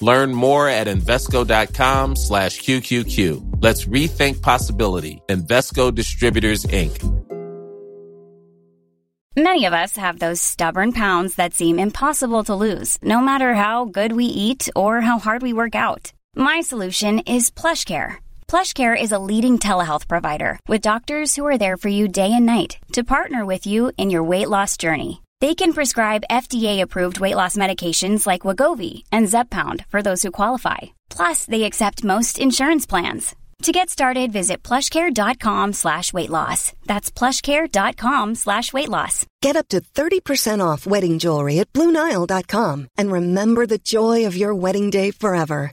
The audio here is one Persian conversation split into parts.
Learn more at Invesco.com slash QQQ. Let's rethink possibility. Invesco Distributors, Inc. Many of us have those stubborn pounds that seem impossible to lose, no matter how good we eat or how hard we work out. My solution is PlushCare. PlushCare is a leading telehealth provider with doctors who are there for you day and night to partner with you in your weight loss journey. They can prescribe FDA-approved weight loss medications like Wagovi and Zepbound for those who qualify. Plus, they accept most insurance plans. To get started, visit plushcare.com slash weight loss. That's plushcare.com slash weight loss. Get up to 30% off wedding jewelry at BlueNile.com and remember the joy of your wedding day forever.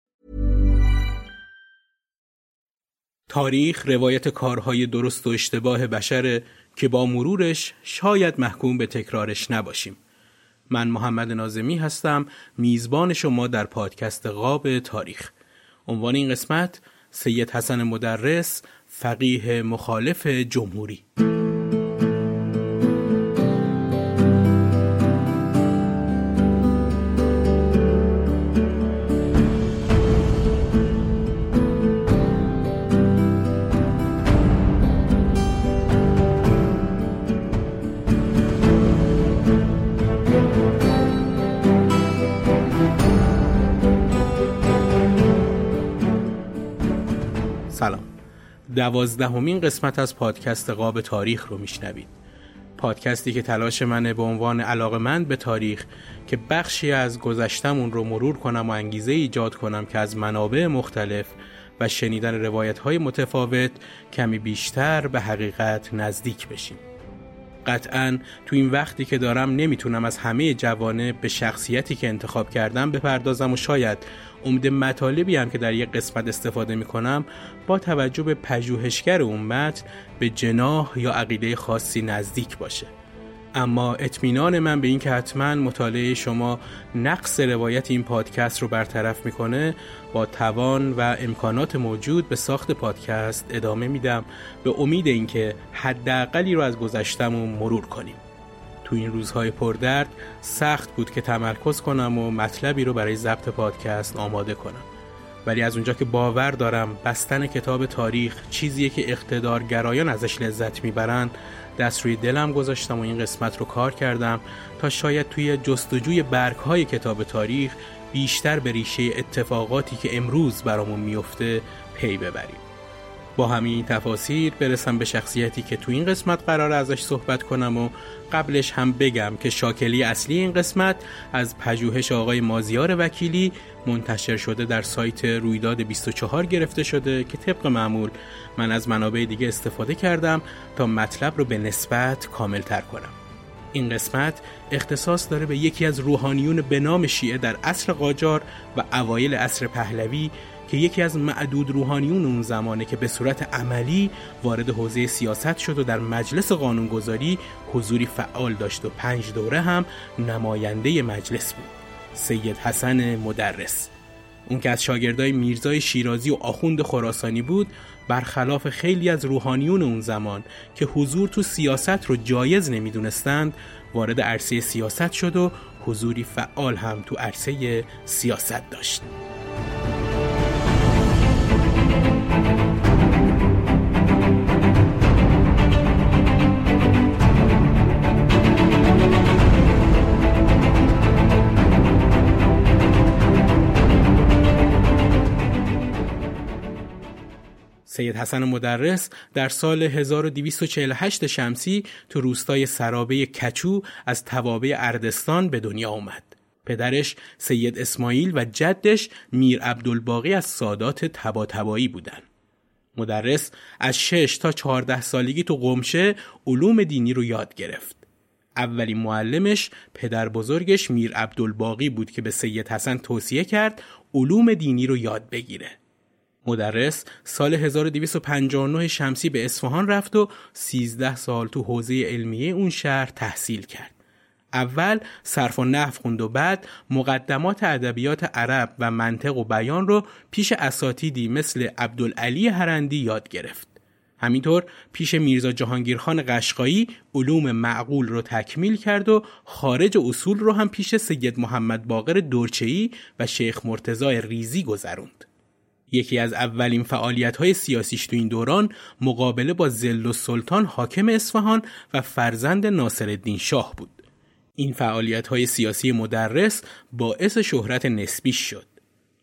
تاریخ روایت کارهای درست و اشتباه بشره که با مرورش شاید محکوم به تکرارش نباشیم. من محمد نازمی هستم میزبان شما در پادکست قاب تاریخ. عنوان این قسمت سید حسن مدرس فقیه مخالف جمهوری دوازدهمین قسمت از پادکست قاب تاریخ رو میشنوید. پادکستی که تلاش منه به عنوان علاقمند به تاریخ که بخشی از گذشتمون رو مرور کنم و انگیزه ایجاد کنم که از منابع مختلف و شنیدن روایت های متفاوت کمی بیشتر به حقیقت نزدیک بشیم. قطعا تو این وقتی که دارم نمی‌تونم از همه جوانه به شخصیتی که انتخاب کردم بپردازم و شاید امید مطالبی هم که در یک قسمت استفاده می‌کنم با توجه به پژوهشگر اون متن به جناح یا عقیده خاصی نزدیک باشه. اما اطمینان من به این که حتما مطالعه شما نقص روایت این پادکست رو برطرف می‌کنه با توان و امکانات موجود به ساخت پادکست ادامه میدم. به امید اینکه حداقلی رو از گذشتمون مرور کنیم. تو این روزهای پردرد سخت بود که تمرکز کنم و مطلبی رو برای ضبط پادکست آماده کنم. ولی از اونجا که باور دارم بستن کتاب تاریخ چیزیه که اقتدارگرایان ازش لذت می‌برن دست روی دلم گذاشتم و این قسمت رو کار کردم تا شاید توی جستجوی برگ های کتاب تاریخ بیشتر به ریشه اتفاقاتی که امروز برامون میفته پی ببریم. با همین تفاصیل برسم به شخصیتی که تو این قسمت قرار ازش صحبت کنم و قبلش هم بگم که شاکلی اصلی این قسمت از پژوهش آقای مازیار وکیلی منتشر شده در سایت رویداد 24 گرفته شده که طبق معمول من از منابع دیگه استفاده کردم تا مطلب رو به نسبت کامل تر کنم. این قسمت اختصاص داره به یکی از روحانیون به نام شیعه در عصر قاجار و اوایل عصر پهلوی که یکی از معدود روحانیون اون زمانه که به صورت عملی وارد حوزه سیاست شد و در مجلس قانونگذاری حضوری فعال داشت و پنج دوره هم نماینده مجلس بود. سید حسن مدرس. اون که از شاگردای میرزای شیرازی و آخوند خراسانی بود برخلاف خیلی از روحانیون اون زمان که حضور تو سیاست رو جایز نمی‌دونستند وارد عرصه سیاست شد و حضوری فعال هم تو عرصه سیاست داشت. سید حسن مدرس در سال 1248 شمسی تو روستای سرابه کچو از توابع اردستان به دنیا آمد. پدرش سید اسماعیل و جدش میر عبدالباقی از سادات تباتبایی بودند. مدرس از 6 تا 14 سالگی تو قمشه علوم دینی رو یاد گرفت. اولین معلمش پدر بزرگش میر عبدالباقی بود که به سید حسن توصیه کرد علوم دینی رو یاد بگیره. مدرس سال 1259 شمسی به اصفهان رفت و 13 سال تو حوزه علمیه اون شهر تحصیل کرد. اول صرف و نحو خوند و بعد مقدمات ادبیات عرب و منطق و بیان رو پیش اساتیدی مثل عبدالعلی هرندی یاد گرفت. همینطور پیش میرزا جهانگیرخان قشقایی علوم معقول رو تکمیل کرد و خارج اصول رو هم پیش سید محمد باقر دورچهی و شیخ مرتزای ریزی گذروند. یکی از اولین فعالیت های سیاسیش تو این دوران مقابله با زل و سلطان حاکم اصفهان و فرزند ناصرالدین شاه بود. این فعالیت های سیاسی مدرس باعث شهرت نسبی شد.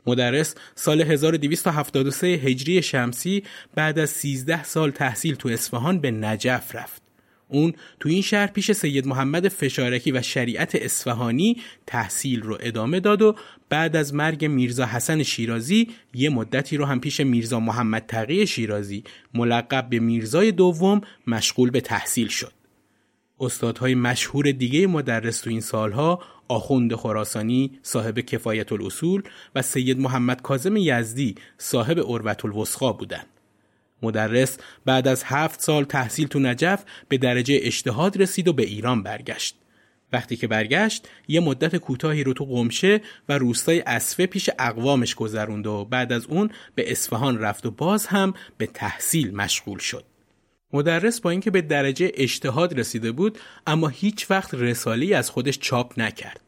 مدرس سال 1273 هجری شمسی بعد از 13 سال تحصیل تو اصفهان به نجف رفت. اون تو این شهر پیش سید محمد فشارکی و شریعت اصفهانی تحصیل رو ادامه داد و بعد از مرگ میرزا حسن شیرازی یه مدتی رو هم پیش میرزا محمد تقی شیرازی ملقب به میرزای دوم مشغول به تحصیل شد. استادهای مشهور دیگه مدرس تو این سالها آخوند خراسانی صاحب کفایت الاصول و سید محمد کازم یزدی صاحب عروت الوسقا بودند. مدرس بعد از هفت سال تحصیل تو نجف به درجه اجتهاد رسید و به ایران برگشت. وقتی که برگشت یه مدت کوتاهی رو تو قمشه و روستای اسفه پیش اقوامش گذروند و بعد از اون به اصفهان رفت و باز هم به تحصیل مشغول شد. مدرس با اینکه به درجه اجتهاد رسیده بود اما هیچ وقت رسالی از خودش چاپ نکرد.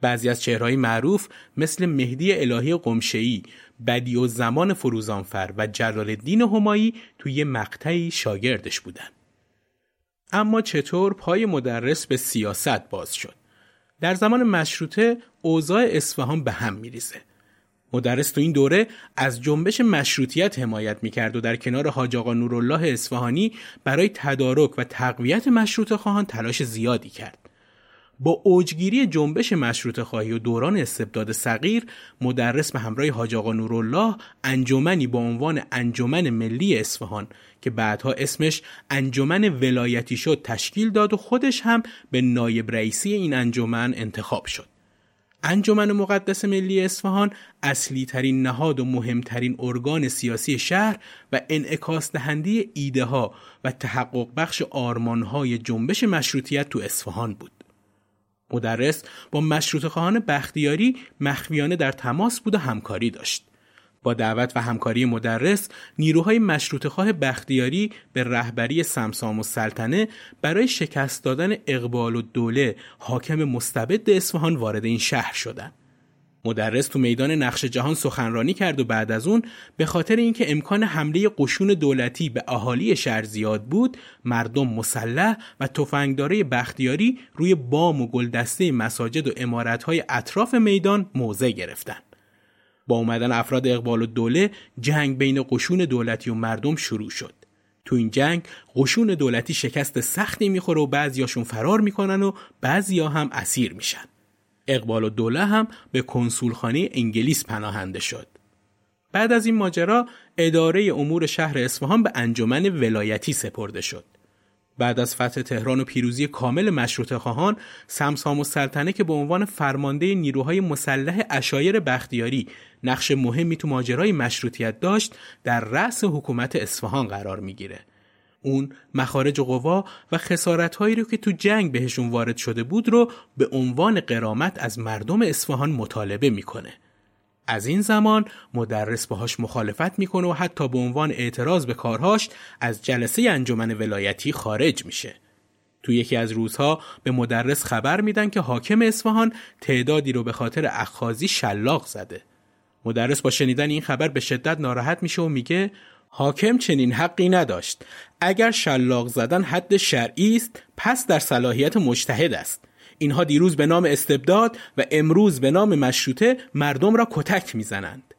بعضی از چهرهای معروف مثل مهدی الهی قمشهی، بدی و زمان فروزانفر و جلال الدین همایی توی مقطعی شاگردش بودن. اما چطور پای مدرس به سیاست باز شد؟ در زمان مشروطه اوضاع اصفهان به هم میریزه. مدرس تو این دوره از جنبش مشروطیت حمایت می‌کرد و در کنار حاج آقا نورالله اصفهانی برای تدارک و تقویت مشروط خواهان تلاش زیادی کرد. با اوجگیری جنبش مشروط خواهی و دوران استبداد صغیر مدرس به همراه حاج آقا نورالله انجمنی با عنوان انجمن ملی اصفهان که بعدها اسمش انجمن ولایتی شد تشکیل داد و خودش هم به نایب رئیسی این انجمن انتخاب شد. انجمن مقدس ملی اصفهان اصلی ترین نهاد و مهمترین ارگان سیاسی شهر و انعکاس دهنده ایده ها و تحقق بخش آرمان های جنبش مشروطیت تو اصفهان بود. مدرس با مشروط خواهان بختیاری مخفیانه در تماس بود و همکاری داشت. با دعوت و همکاری مدرس نیروهای مشروط خواه بختیاری به رهبری سمسام و سلطنه برای شکست دادن اقبال و دوله حاکم مستبد اصفهان وارد این شهر شدند. مدرس تو میدان نقش جهان سخنرانی کرد و بعد از اون به خاطر اینکه امکان حمله قشون دولتی به اهالی شهر زیاد بود مردم مسلح و تفنگداره بختیاری روی بام و گلدسته مساجد و امارتهای اطراف میدان موضع گرفتند با اومدن افراد اقبال و دوله جنگ بین قشون دولتی و مردم شروع شد. تو این جنگ قشون دولتی شکست سختی می‌خوره و بعضیاشون فرار می‌کنن و بعضیا هم اسیر میشن. اقبال و دوله هم به کنسولخانه انگلیس پناهنده شد. بعد از این ماجرا اداره امور شهر اصفهان به انجمن ولایتی سپرده شد. بعد از فتح تهران و پیروزی کامل مشروط خواهان سمسام و سلطنه که به عنوان فرمانده نیروهای مسلح اشایر بختیاری نقش مهمی تو ماجرای مشروطیت داشت در رأس حکومت اصفهان قرار می‌گیره اون مخارج قوا و خسارت هایی رو که تو جنگ بهشون وارد شده بود رو به عنوان قرامت از مردم اصفهان مطالبه می‌کنه. از این زمان مدرس باهاش مخالفت می‌کنه و حتی به عنوان اعتراض به کارهاش از جلسه انجمن ولایتی خارج میشه. تو یکی از روزها به مدرس خبر میدن که حاکم اصفهان تعدادی رو به خاطر اخخازی شلاق زده. مدرس با شنیدن این خبر به شدت ناراحت میشه و میگه حاکم چنین حقی نداشت. اگر شلاق زدن حد شرعی است پس در صلاحیت مجتهد است. اینها دیروز به نام استبداد و امروز به نام مشروطه مردم را کتک می‌زنند.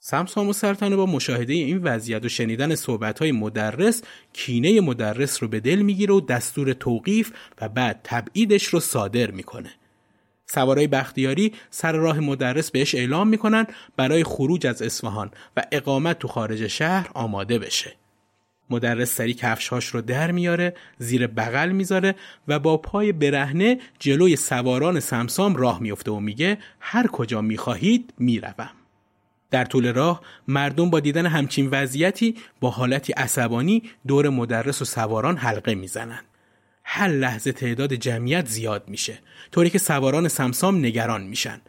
سمسام و سرطانه با مشاهده این وضعیت و شنیدن صحبتهای مدرس کینه مدرس رو به دل می‌گیره و دستور توقیف و بعد تبعیدش رو صادر می‌کنه. سوارای بختیاری سر راه مدرس بهش اعلام می‌کنن برای خروج از اصفهان و اقامت تو خارج شهر آماده بشه. مدرس سری کفشهاش رو در میاره زیر بغل می‌ذاره و با پای برهنه جلوی سواران سمسام راه میفته و میگه هر کجا می‌خواهید می‌روم در طول راه مردم با دیدن همچین وضعیتی با حالتی عصبانی دور مدرس و سواران حلقه می‌زنند هر لحظه تعداد جمعیت زیاد میشه طوری که سواران سمسام نگران میشن.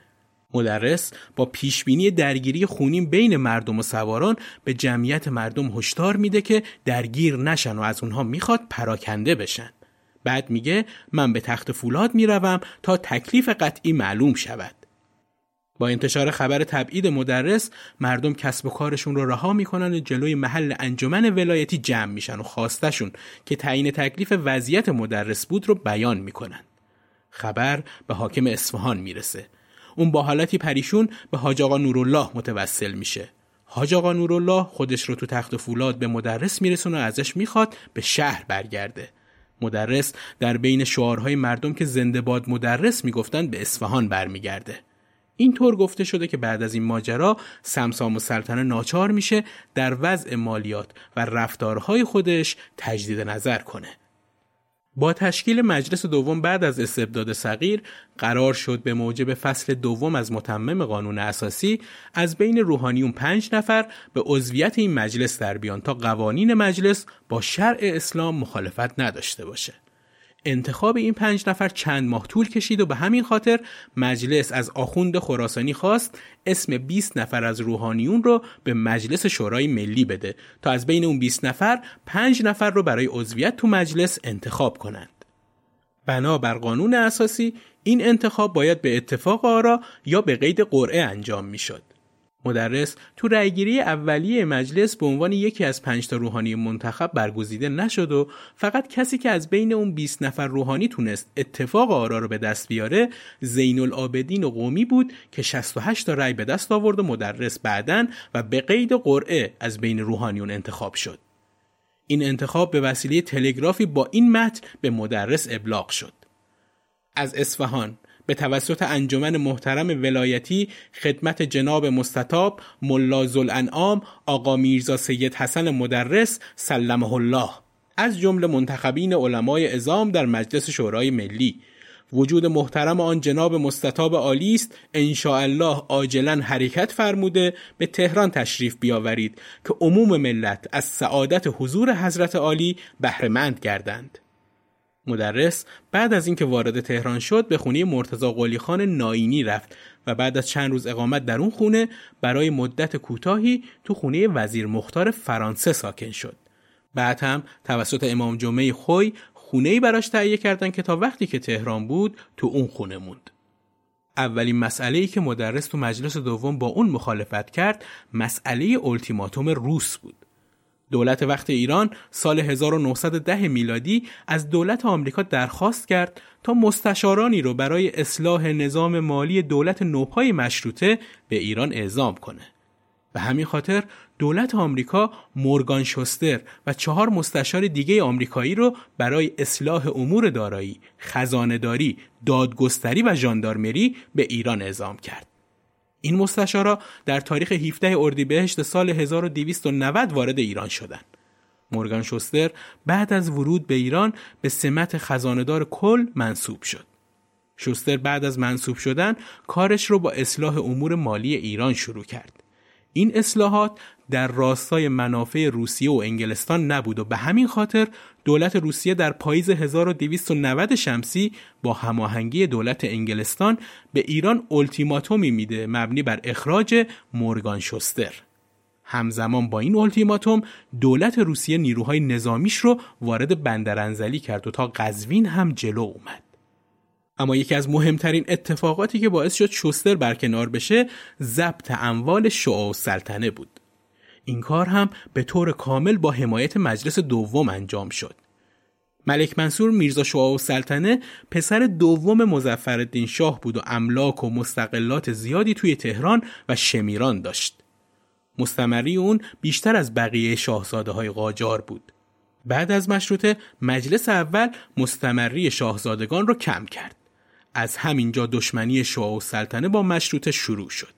مدرس با پیشبینی درگیری خونین بین مردم و سواران به جمعیت مردم هشدار میده که درگیر نشن و از اونها می‌خواد پراکنده بشن. بعد میگه من به تخت فولاد می‌روم تا تکلیف قطعی معلوم شود. با انتشار خبر تبعید مدرس مردم کسب و کارشون رو رها می‌کنن و جلوی محل انجمن ولایتی جمع میشن و خواستشون که تعیین تکلیف وضعیت مدرس بود رو بیان می‌کنن. خبر به حاکم اصفهان می‌رسه. اون با حالتی پریشون به حاج آقا نورالله متوسل میشه. حاج آقا نورالله خودش رو تو تخت فولاد به مدرس میرسونه و ازش می‌خواد به شهر برگرده. مدرس در بین شعارهای مردم که زنده باد مدرس می‌گفتن به اصفهان برمیگرده. اینطور گفته شده که بعد از این ماجرا سمسام و سلطنه ناچار میشه در وضع مالیات و رفتارهای خودش تجدید نظر کنه با تشکیل مجلس دوم بعد از استبداد صغیر قرار شد به موجب فصل دوم از متمم قانون اساسی از بین روحانیون پنج نفر به عضویت این مجلس در بیان تا قوانین مجلس با شرع اسلام مخالفت نداشته باشه. انتخاب این پنج نفر چند ماه طول کشید و به همین خاطر مجلس از آخوند خراسانی خواست اسم 20 نفر از روحانیون رو به مجلس شورای ملی بده تا از بین اون 20 نفر 5 نفر رو برای عضویت تو مجلس انتخاب کنند. بنا بر قانون اساسی این انتخاب باید به اتفاق آرا یا به قید قرعه انجام می‌شد. مدرس تو رأیگیری اولیه مجلس به عنوان یکی از پنج تا روحانی منتخب برگزیده نشد و فقط کسی که از بین اون 20 نفر روحانی تونست اتفاق آرا رو به دست بیاره زین العابدین قومی بود که 68 تا رأی به دست آورد و مدرس بعدن و به قید قرعه از بین روحانیون انتخاب شد. این انتخاب به وسیله تلگرافی با این متن به مدرس ابلاغ شد. از اصفهان به توسط انجمن محترم ولایتی خدمت جناب مستطاب ملا انعام آقا میرزا سید حسن مدرس سلمه الله. از جمله منتخبین علمای ازام در مجلس شورای ملی. وجود محترم آن جناب مستطاب عالی است. الله عاجلا حرکت فرموده به تهران تشریف بیاورید که عموم ملت از سعادت حضور حضرت عالی بهرهمند گردند. مدرس بعد از اینکه وارد تهران شد به خونه مرتضی قلی خان ناینی رفت و بعد از چند روز اقامت در اون خونه برای مدت کوتاهی تو خونه وزیر مختار فرانسه ساکن شد. بعد هم توسط امام جمعه خوی خونه ای براش تهیه کردن که تا وقتی که تهران بود تو اون خونه موند. اولین مسئله ای که مدرس تو مجلس دوم با اون مخالفت کرد مسئله التیماتوم روس بود. دولت وقت ایران سال 1910 میلادی از دولت آمریکا درخواست کرد تا مستشارانی رو برای اصلاح نظام مالی دولت نوپای مشروطه به ایران اعزام کنه. به همین خاطر دولت آمریکا مورگان شوستر و چهار مستشار دیگه آمریکایی رو برای اصلاح امور دارایی، خزانهداری، دادگستری و ژاندارمری به ایران اعزام کرد. این مستشارا در تاریخ 17 اردیبهشت سال 1290 وارد ایران شدند. مورگان شوستر بعد از ورود به ایران به سمت خزاندار کل منصوب شد. شوستر بعد از منصوب شدن کارش رو با اصلاح امور مالی ایران شروع کرد. این اصلاحات در راستای منافع روسیه و انگلستان نبود و به همین خاطر دولت روسیه در پاییز 1290 شمسی با هماهنگی دولت انگلستان به ایران التیماتومی میده مبنی بر اخراج مورگان شوستر. همزمان با این التیماتوم دولت روسیه نیروهای نظامیش رو وارد بندرانزلی کرد و تا قزوین هم جلو اومد. اما یکی از مهمترین اتفاقاتی که باعث شد شوستر برکنار بشه ضبط اموال شعا و سلطنه بود. این کار هم به طور کامل با حمایت مجلس دوم انجام شد. ملک منصور میرزا شعا و سلطنه پسر دوم مزفردین شاه بود و املاک و مستقلات زیادی توی تهران و شمیران داشت. مستمری اون بیشتر از بقیه شاهزاده های قاجار بود. بعد از مشروطه مجلس اول مستمری شاهزادگان رو کم کرد. از همینجا دشمنی شاه و سلطنه با مشروطه شروع شد.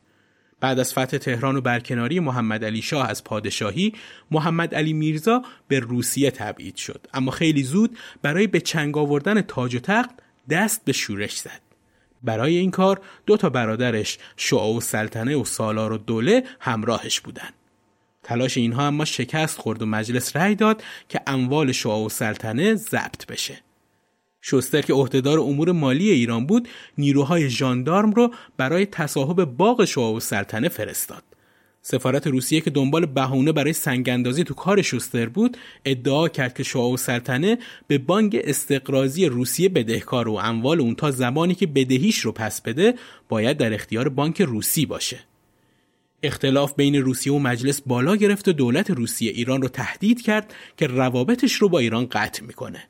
بعد از فتح تهران و برکناری محمد علی شاه از پادشاهی محمد علی میرزا به روسیه تبعید شد. اما خیلی زود برای به چنگ آوردن تاج و تخت دست به شورش زد. برای این کار دو تا برادرش شعا و سلطنه و سالار و دوله همراهش بودند تلاش اینها اما شکست خورد و مجلس رأی داد که اموال شعا و سلطنه ضبط بشه. شوستر که عهدهدار امور مالی ایران بود نیروهای ژاندارم رو برای تصاحب باغ شاه و سلطنه فرستاد. سفارت روسیه که دنبال بهونه برای سنگاندازی تو کار شوستر بود ادعا کرد که شاه و سلطنه به بانک استقرازی روسیه بدهکار و اموال اون تا زمانی که بدهیش رو پس بده باید در اختیار بانک روسی باشه. اختلاف بین روسیه و مجلس بالا گرفت و دولت روسیه ایران رو تهدید کرد که روابطش رو با ایران قطع می‌کنه.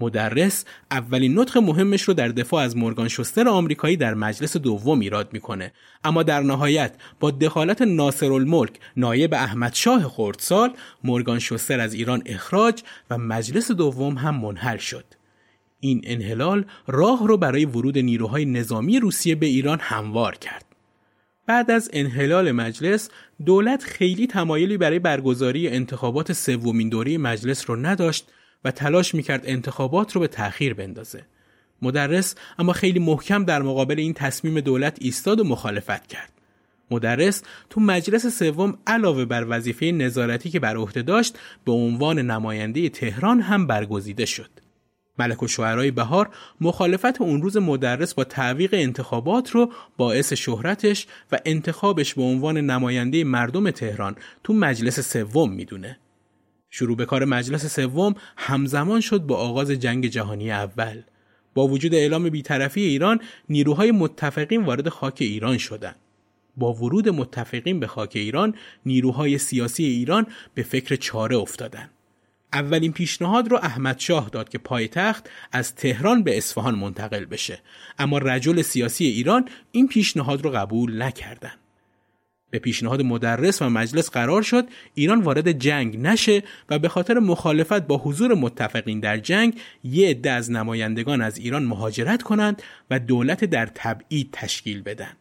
مدرس اولین نطق مهمش رو در دفاع از مورگان شوستر آمریکایی در مجلس دوم ایراد می‌کنه. اما در نهایت با دخالت ناصر الملک نایب احمد شاه خردسال مورگان شوستر از ایران اخراج و مجلس دوم هم منحل شد. این انحلال راه رو برای ورود نیروهای نظامی روسیه به ایران هموار کرد. بعد از انحلال مجلس دولت خیلی تمایلی برای برگزاری انتخابات سومین دوره مجلس رو نداشت و تلاش می‌کرد انتخابات رو به تأخیر بندازه. مدرس اما خیلی محکم در مقابل این تصمیم دولت ایستاد و مخالفت کرد. مدرس تو مجلس سوم علاوه بر وظیفه نظارتی که بر عهده داشت به عنوان نماینده تهران هم برگزیده شد. ملک و شعرهای بهار مخالفت اون روز مدرس با تعویق انتخابات رو باعث شهرتش و انتخابش به عنوان نماینده مردم تهران تو مجلس سوم می‌دونه. شروع به کار مجلس سوم همزمان شد با آغاز جنگ جهانی اول. با وجود اعلام بیطرفی ایران نیروهای متفقین وارد خاک ایران شدند. با ورود متفقین به خاک ایران نیروهای سیاسی ایران به فکر چاره افتادند. اولین پیشنهاد رو احمد شاه داد که پایتخت از تهران به اصفهان منتقل بشه اما رجل سیاسی ایران این پیشنهاد رو قبول نکردند. به پیشنهاد مدرس و مجلس قرار شد ایران وارد جنگ نشه و به خاطر مخالفت با حضور متفقین در جنگ یه عده از نمایندگان از ایران مهاجرت کنند و دولت در تبعید تشکیل بدن.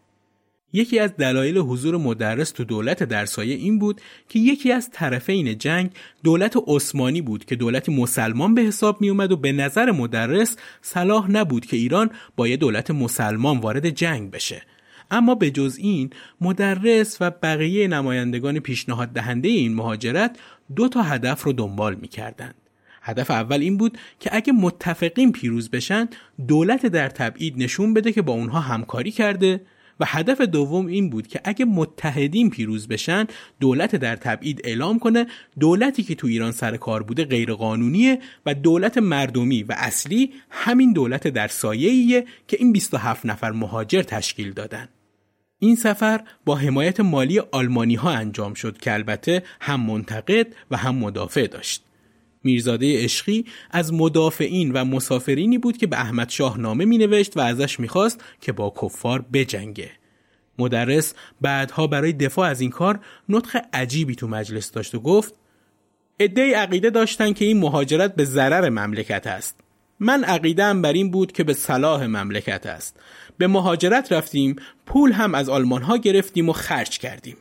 یکی از دلایل حضور مدرس تو دولت در سایه این بود که یکی از طرفین جنگ دولت عثمانی بود که دولتی مسلمان به حساب می اومد و به نظر مدرس صلاح نبود که ایران با یه دولت مسلمان وارد جنگ بشه اما به جز این مدرس و بقیه نمایندگان پیشنهاد دهنده این مهاجرت دو تا هدف رو دنبال می کردند. هدف اول این بود که اگه متفقین پیروز بشن دولت در تبعید نشون بده که با اونها همکاری کرده و هدف دوم این بود که اگه متحدین پیروز بشن دولت در تبعید اعلام کنه دولتی که تو ایران سر کار بوده غیرقانونیه و دولت مردمی و اصلی همین دولت در سایه‌ایه که این 27 نفر مهاجر تشکیل دادن این سفر با حمایت مالی آلمانی ها انجام شد که البته هم منتقد و هم مدافع داشت. میرزاده عشقی از مدافعین و مسافرینی بود که به احمد شاه نامه می نوشت و ازش می‌خواست که با کفار بجنگه. مدرس بعدها برای دفاع از این کار نطق عجیبی تو مجلس داشت و گفت عده عقیده داشتن که این مهاجرت به ضرر مملکت است. من عقیدم بر این بود که به صلاح مملکت است. به مهاجرت رفتیم پول هم از آلمان ها گرفتیم و خرج کردیم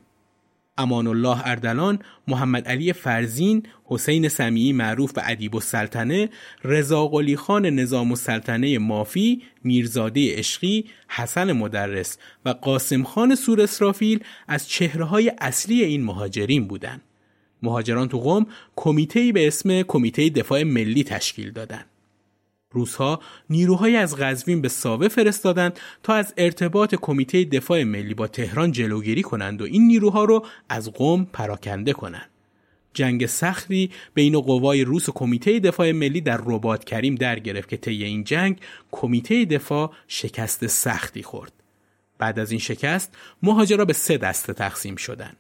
امان الله اردلان، محمد علی فرزین، حسین سمیعی معروف به ادیب السلطنه، رضا قلی خان نظام السلطنه مافی، میرزاده عشقی، حسن مدرس و قاسم خان سور اسرافیل از چهره های اصلی این مهاجرین بودند. مهاجران تو قوم کمیته به اسم کمیته دفاع ملی تشکیل دادند. روزها نیروهای از قزوین به ساوه فرستادند تا از ارتباط کمیته دفاع ملی با تهران جلوگیری کنند و این نیروها رو از قوم پراکنده کنند. جنگ سختی بین قوای روس و کمیته دفاع ملی در رباط کریم در گرفت که طی این جنگ کمیته دفاع شکست سختی خورد. بعد از این شکست مهاجرا به سه دسته تقسیم شدند.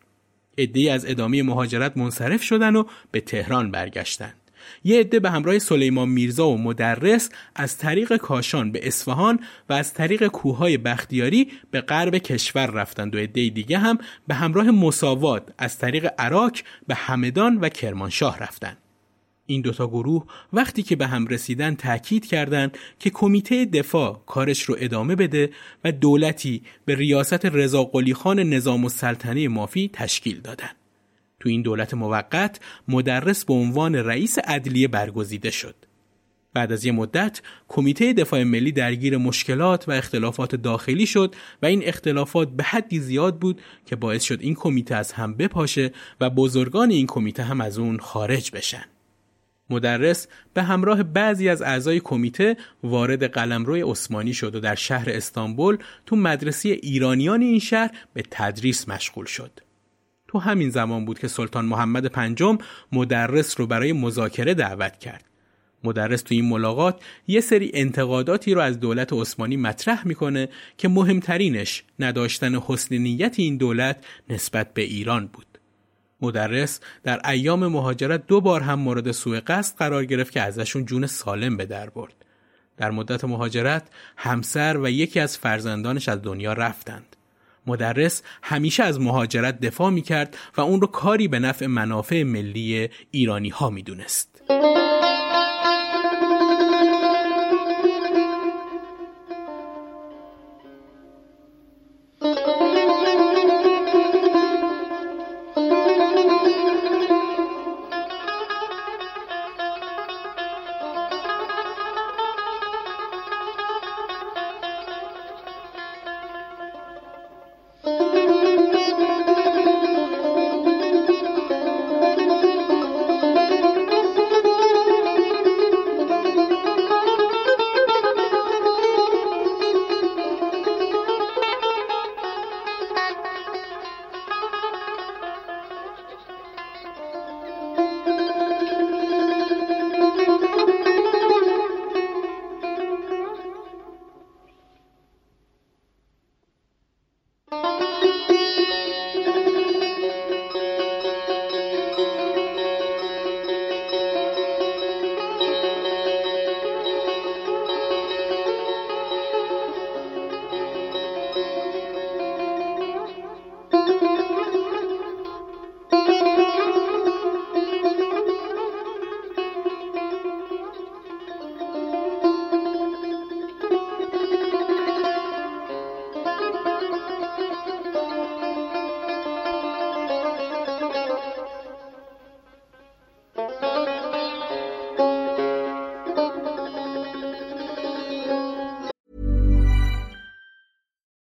عدهای از ادامه مهاجرت منصرف شدند و به تهران برگشتند. یه عده به همراه سلیمان میرزا و مدرس از طریق کاشان به اصفهان و از طریق کوههای بختیاری به غرب کشور رفتند و عده دیگه هم به همراه مساوات از طریق عراق به همدان و کرمانشاه رفتند. این دوتا گروه وقتی که به هم رسیدن تاکید کردند که کمیته دفاع کارش رو ادامه بده و دولتی به ریاست رضا خان نظام السلطنه مافی تشکیل دادن. تو این دولت موقت مدرس به عنوان رئیس عدلیه برگزیده شد. بعد از یه مدت کمیته دفاع ملی درگیر مشکلات و اختلافات داخلی شد و این اختلافات به حدی زیاد بود که باعث شد این کمیته از هم بپاشه و بزرگان این کمیته هم از اون خارج بشن. مدرس به همراه بعضی از اعضای کمیته وارد قلمرو عثمانی شد و در شهر استانبول تو مدرسه ایرانیان این شهر به تدریس مشغول شد. تو همین زمان بود که سلطان محمد پنجم مدرس رو برای مذاکره دعوت کرد. مدرس تو این ملاقات یه سری انتقاداتی رو از دولت عثمانی مطرح می‌کنه که مهمترینش نداشتن حسن نیت این دولت نسبت به ایران بود. مدرس در ایام مهاجرت دو بار هم مورد سوء قصد قرار گرفت که ازشون جون سالم به در برد. در مدت مهاجرت همسر و یکی از فرزندانش از دنیا رفتند. مدرس همیشه از مهاجرت دفاع می کرد و اون رو کاری به نفع منافع ملی ایرانی ها می دونست.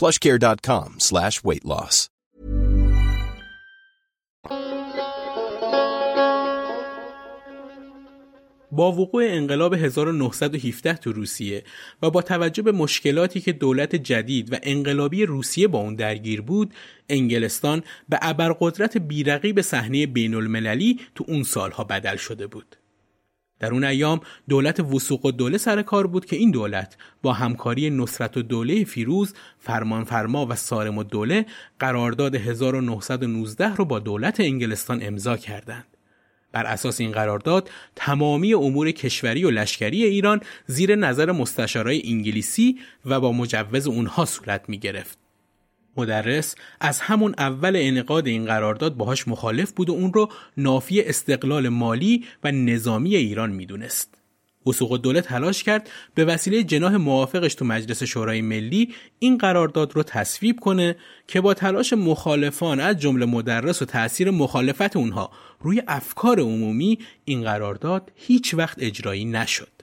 plushcare.com slash weight loss. با وقوع انقلاب 1917 تو روسیه و با توجه به مشکلاتی که دولت جدید و انقلابی روسیه با اون درگیر بود انگلستان به ابرقدرت بیرقی صحنه بین المللی تو اون سالها بدل شده بود در اون ایام دولت وسوق و دوله سر کار بود که این دولت با همکاری نصرت و دوله فیروز فرمانفرما و سارم و دوله قرارداد 1919 رو با دولت انگلستان امضا کردند. بر اساس این قرارداد تمامی امور کشوری و لشکری ایران زیر نظر مستشارای انگلیسی و با مجوز اونها صورت می گرفت. مدرس از همون اول انعقاد این قرارداد باهاش مخالف بود و اون رو نافی استقلال مالی و نظامی ایران می‌دونست. وسوق دوله تلاش کرد به وسیله جناح موافقش تو مجلس شورای ملی این قرارداد رو تصویب کنه که با تلاش مخالفان از جمله مدرس و تاثیر مخالفت اونها روی افکار عمومی این قرارداد هیچ وقت اجرایی نشد.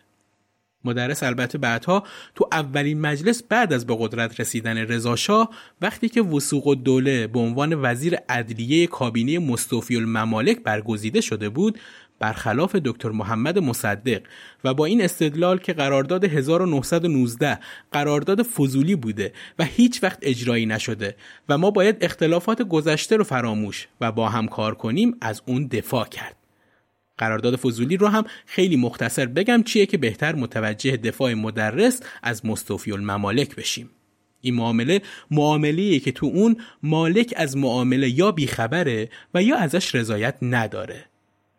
مدرس البته بعدها تو اولین مجلس بعد از به قدرت رسیدن رضاشاه وقتی که وسوق الدوله به عنوان وزیر عدلیه کابینه مستوفی الممالک برگزیده شده بود برخلاف دکتر محمد مصدق و با این استدلال که قرارداد 1919 قرارداد فضولی بوده و هیچ وقت اجرایی نشده و ما باید اختلافات گذشته رو فراموش و با هم کار کنیم از اون دفاع کرد. قرارداد فضولی رو هم خیلی مختصر بگم چیه که بهتر متوجه دفاع مدرس از مستوفی الممالک بشیم. این معامله معامله که تو اون مالک از معامله یا بیخبره و یا ازش رضایت نداره.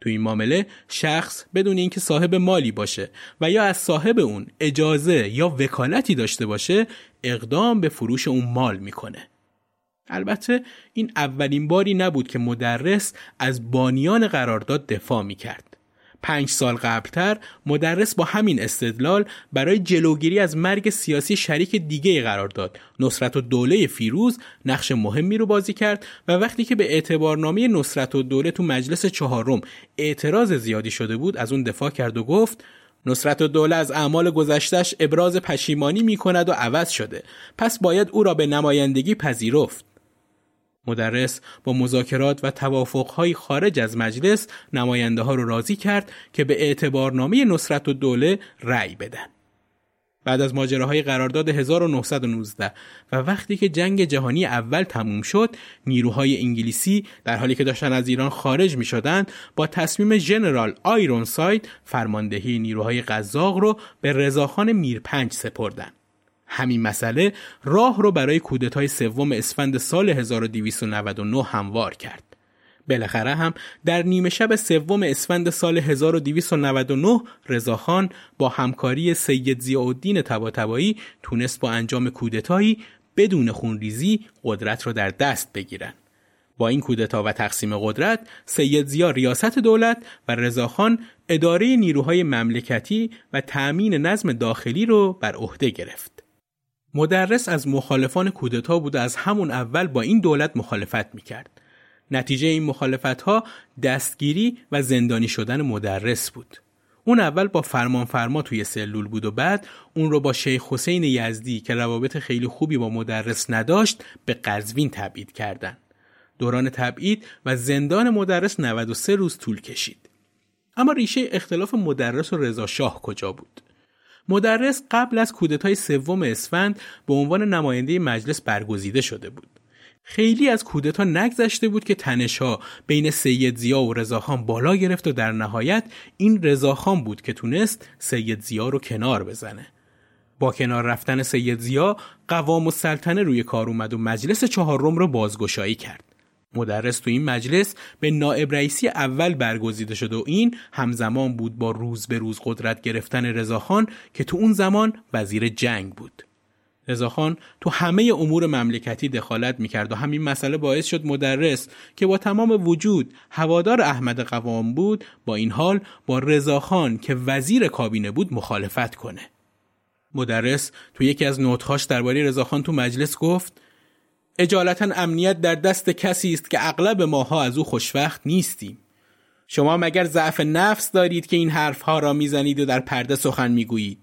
تو این معامله شخص بدون اینکه صاحب مالی باشه و یا از صاحب اون اجازه یا وکالتی داشته باشه اقدام به فروش اون مال می‌کنه. البته این اولین باری نبود که مدرس از بانیان قرارداد دفاع می‌کرد. پنج سال قبلتر مدرس با همین استدلال برای جلوگیری از مرگ سیاسی شریک دیگه قرار داد. نصرت و دوله فیروز نقش مهمی رو بازی کرد و وقتی که به اعتبارنامه نصرت و دوله تو مجلس چهارم اعتراض زیادی شده بود از اون دفاع کرد و گفت نصرت و دوله از اعمال گذشتش ابراز پشیمانی می کند و عوض شده. پس باید او را به نمایندگی پذیرفت. مدرس با مذاکرات و توافقهای خارج از مجلس نماینده ها رو راضی کرد که به اعتبارنامه نصرت و دوله رأی بدن. بعد از ماجراهای قرارداد 1919 و وقتی که جنگ جهانی اول تموم شد نیروهای انگلیسی در حالی که داشتن از ایران خارج می شدن با تصمیم ژنرال آیرون ساید فرماندهی نیروهای قزاق رو به رضاخان میرپنج سپردن همین مسئله راه رو برای کودتای سوم اسفند سال 1299 هموار کرد. بالاخره هم در نیمه شب سوم اسفند سال 1299 رضاخان با همکاری سید ضیاءالدین طباطبایی تونست با انجام کودتایی بدون خونریزی قدرت را در دست بگیرند. با این کودتا و تقسیم قدرت سید زیا ریاست دولت و رضاخان اداره نیروهای مملکتی و تأمین نظم داخلی رو بر عهده گرفت. مدرس از مخالفان کودتا بود از همون اول با این دولت مخالفت می‌کرد. نتیجه این مخالفت ها دستگیری و زندانی شدن مدرس بود. اون اول با فرمان فرما توی سلول بود و بعد اون رو با شیخ حسین یزدی که روابط خیلی خوبی با مدرس نداشت به قزوین تبعید کردن. دوران تبعید و زندان مدرس 93 روز طول کشید. اما ریشه اختلاف مدرس و رضا شاه کجا بود؟ مدرس قبل از کودتای سوم اسفند به عنوان نماینده مجلس برگزیده شده بود. خیلی از کودتا نگذشته بود که تنشها بین سید زیا و رضاخان بالا گرفت و در نهایت این رضاخان بود که تونست سید زیا رو کنار بزنه. با کنار رفتن سید زیا قوام و سلطنه روی کار اومد و مجلس چهارم رو بازگشایی کرد. مدرس تو این مجلس به نائب رئیسی اول برگزیده شد و این همزمان بود با روز به روز قدرت گرفتن رضاخان که تو اون زمان وزیر جنگ بود. رضاخان تو همه امور مملکتی دخالت می‌کرد و همین مسئله باعث شد مدرس که با تمام وجود هوادار احمد قوام بود با این حال با رضاخان که وزیر کابینه بود مخالفت کنه. مدرس تو یکی از نوتهاش درباره رضاخان تو مجلس گفت اجالتا امنیت در دست کسی است که اغلب ماها از او خوشوقت نیستیم. شما مگر ضعف نفس دارید که این حرفها را می‌زنید و در پرده سخن می‌گویید؟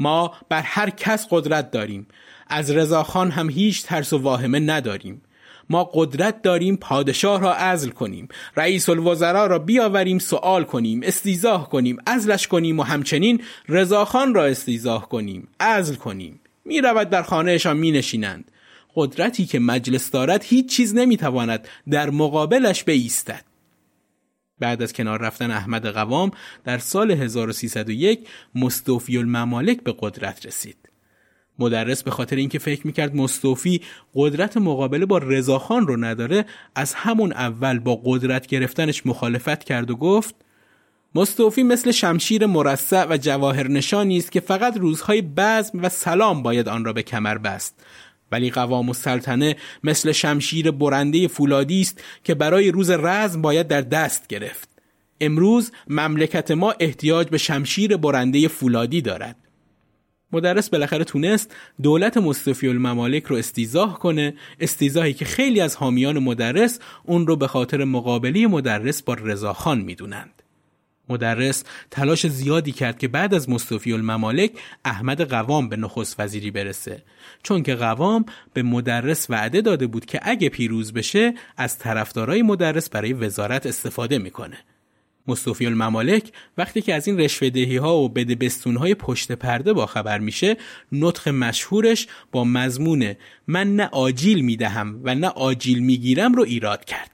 ما بر هر کس قدرت داریم. از رضاخان هم هیچ ترس و واهمه نداریم. ما قدرت داریم پادشاه را عزل کنیم. رئیس الوزراء را بیاوریم سوال کنیم استیزاه کنیم ازلش کنیم و همچنین رضاخان را استیزاه کنیم عزل کنیم. می رود در خانهشان می نشینند قدرتی که مجلس دارد هیچ چیز نمی‌تواند در مقابلش بایستد بعد از کنار رفتن احمد قوام در سال 1301 مستوفی الممالک به قدرت رسید. مدرس به خاطر اینکه فکر می‌کرد مستوفی قدرت مقابله با رضاخان رو نداره از همون اول با قدرت گرفتنش مخالفت کرد و گفت مستوفی مثل شمشیر مرصع و جواهر نشانی است که فقط روزهای بزم و سلام باید آن را به کمر بست. ولی قوام السلطنه مثل شمشیر برنده فولادی است که برای روز رزم باید در دست گرفت. امروز مملکت ما احتیاج به شمشیر برنده فولادی دارد. مدرس بالاخره تونست دولت مصطفی الممالک رو استیزاه کنه استیزاهی که خیلی از حامیان مدرس اون رو به خاطر مقابلی مدرس با رضاخان می‌دونند. مدرس تلاش زیادی کرد که بعد از مصطفی الممالک احمد قوام به نخست وزیری برسه. چون که قوام به مدرس وعده داده بود که اگه پیروز بشه از طرفدارای مدرس برای وزارت استفاده می‌کنه. مصطفی الممالک وقتی که از این رشوهدهی ها و بده های پشت پرده با خبر میشه نطخ مشهورش با مضمون من نه آجیل می‌دهم و نه آجیل می‌گیرم رو ایراد کرد.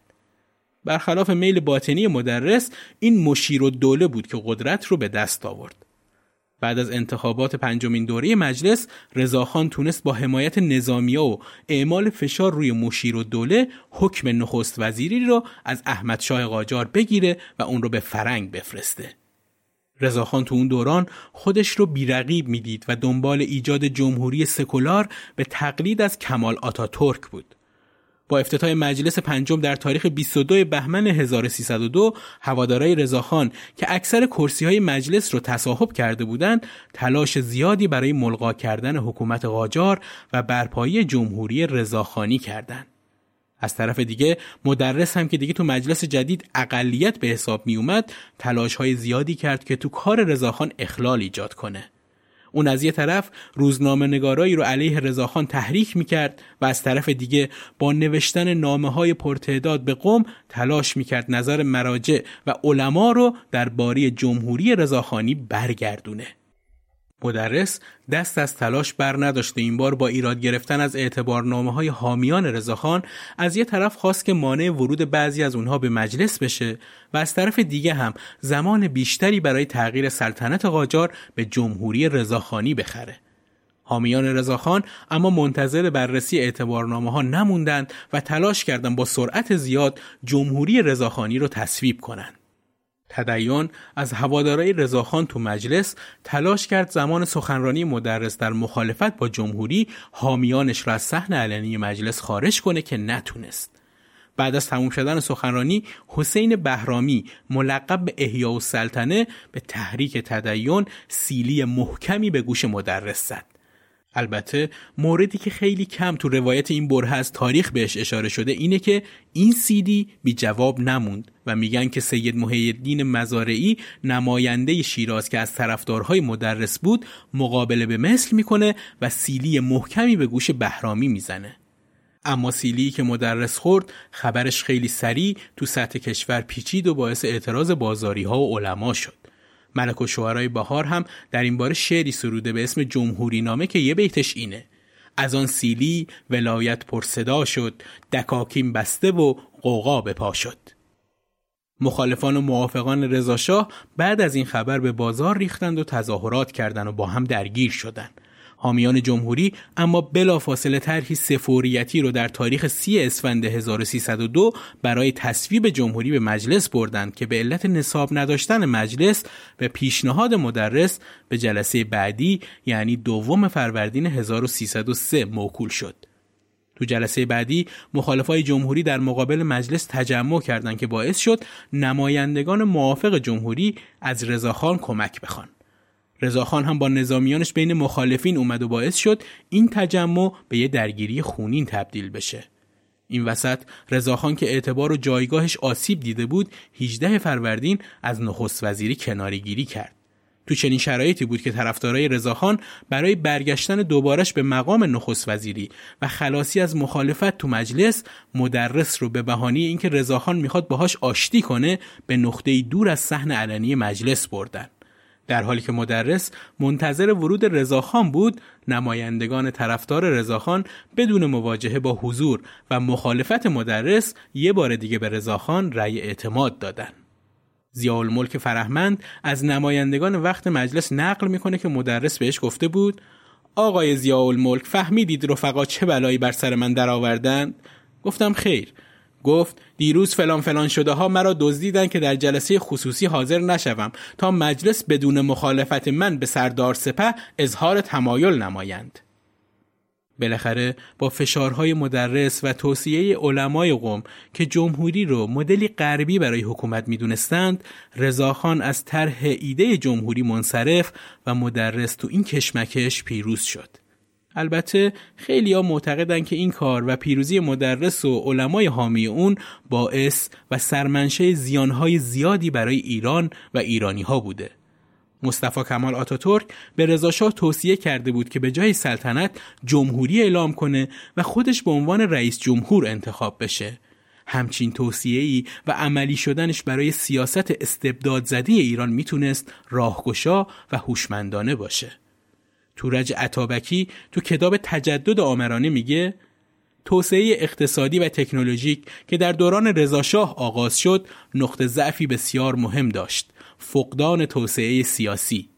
برخلاف میل باطنی مدرس این مشیر و دوله بود که قدرت رو به دست آورد بعد از انتخابات پنجمین دوره مجلس رضاخان تونست با حمایت نظامیا و اعمال فشار روی مشیر و دوله حکم نخست وزیری را از احمد شاه قاجار بگیره و اون رو به فرنگ بفرسته. رضاخان تو اون دوران خودش رو بیرقیب می‌دید و دنبال ایجاد جمهوری سکولار به تقلید از کمال آتاتورک بود. با افتتاح مجلس پنجم در تاریخ 22 بهمن 1302 هوادارای رضاخان که اکثر کرسی های مجلس رو تصاحب کرده بودند تلاش زیادی برای ملغا کردن حکومت قاجار و برپایی جمهوری رضاخانی کردند. از طرف دیگه مدرس هم که دیگه تو مجلس جدید اقلیت به حساب می اومد تلاش های زیادی کرد که تو کار رضاخان اخلال ایجاد کنه. اون از یه طرف روزنامه نگارایی رو علیه رضاخان تحریک می‌کرد و از طرف دیگه با نوشتن نامه های پرتعداد به قوم تلاش می‌کرد نظر مراجع و علما رو در باری جمهوری رضاخانی برگردونه. مدرس دست از تلاش بر نداشته این بار با ایراد گرفتن از اعتبارنامه های حامیان رضاخان از یه طرف خواست که مانع ورود بعضی از اونها به مجلس بشه و از طرف دیگه هم زمان بیشتری برای تغییر سلطنت قاجار به جمهوری رضاخانی بخره حامیان رضاخان اما منتظر بررسی اعتبارنامه ها نموندند و تلاش کردند با سرعت زیاد جمهوری رضاخانی رو تصویب کنند. تدیون از هوادارای رضاخان تو مجلس تلاش کرد زمان سخنرانی مدرس در مخالفت با جمهوری حامیانش را از صحن علنی مجلس خارج کنه که نتونست. بعد از تموم شدن سخنرانی حسین بهرامی ملقب به احیا و سلطنه به تحریک تدیون سیلی محکمی به گوش مدرس زد. البته موردی که خیلی کم تو روایت این بره از تاریخ بهش اشاره شده اینه که این سیدی بی جواب نموند و میگن که سید محیدین مزارعی نماینده شیراز که از طرفدارهای مدرس بود مقابله به مثل می‌کنه و سیلی محکمی به گوش بهرامی می‌زنه. اما سیلی که مدرس خورد خبرش خیلی سریع تو سطح کشور پیچید و باعث اعتراض بازاری ها و علما شد. ملک و بهار هم در این باره شعری سروده به اسم جمهوری نامه که یه بیتش اینه. از آن سیلی ولایت پرصدا شد دکاکین بسته و قوقا به پا شد. مخالفان و موافقان رضاشاه بعد از این خبر به بازار ریختند و تظاهرات کردند و با هم درگیر شدند. حامیان جمهوری اما بلافاصله طرحی سفوریتی رو در تاریخ سی اسفند 1302 برای تصویب جمهوری به مجلس بردند که به علت نصاب نداشتن مجلس به پیشنهاد مدرس به جلسه بعدی یعنی دوم فروردین 1303 موکول شد. تو جلسه بعدی مخالفای جمهوری در مقابل مجلس تجمع کردند که باعث شد نمایندگان موافق جمهوری از رضاخان کمک بخوان. رضاخان هم با نظامیانش بین مخالفین اومد و باعث شد این تجمع به یه درگیری خونین تبدیل بشه. این وسط رضاخان که اعتبار و جایگاهش آسیب دیده بود 18 فروردین از نخست وزیری کنارگیری کرد. تو چنین شرایطی بود که طرفدارای رضاخان برای برگشتن دوبارش به مقام نخست وزیری و خلاصی از مخالفت تو مجلس مدرس رو به بهانه اینکه رضاخان می‌خواد باهاش آشتی کنه به نقطه دور از صحن علنی مجلس بردن. در حالی که مدرس منتظر ورود رضاخان بود نمایندگان طرفدار رضاخان بدون مواجهه با حضور و مخالفت مدرس یه بار دیگه به رضاخان رأی اعتماد دادن. ملک فرهمند از نمایندگان وقت مجلس نقل می‌کنه که مدرس بهش گفته بود آقای ملک فهمیدید رفقا چه بلایی بر سر من درآوردند؟ گفتم خیر. گفت دیروز فلان فلان شده ها مرا دزدیدن که در جلسه خصوصی حاضر نشوم. تا مجلس بدون مخالفت من به سردار سپه اظهار تمایل نمایند. بالاخره با فشارهای مدرس و توصیه علمای قوم که جمهوری رو مدلی غربی برای حکومت می‌دونستند رضاخان از طرح ایده جمهوری منصرف و مدرس تو این کشمکش پیروز شد. البته خیلی ها معتقدن که این کار و پیروزی مدرس و علمای حامی اون باعث و سرمنشه زیانهای زیادی برای ایران و ایرانی ها بوده. مصطفی کمال آتاتورک به رضاشاه توصیه کرده بود که به جای سلطنت جمهوری اعلام کنه و خودش به عنوان رئیس جمهور انتخاب بشه. همچین توصیه‌ای و عملی شدنش برای سیاست استبداد زده ایران می‌تونست راهگشا و هوشمندانه باشه. تورج عطابکی تو کتاب تجدد آمرانه میگه توسعه اقتصادی و تکنولوژیک که در دوران رضاشاه آغاز شد نقطه ضعفی بسیار مهم داشت فقدان توسعه سیاسی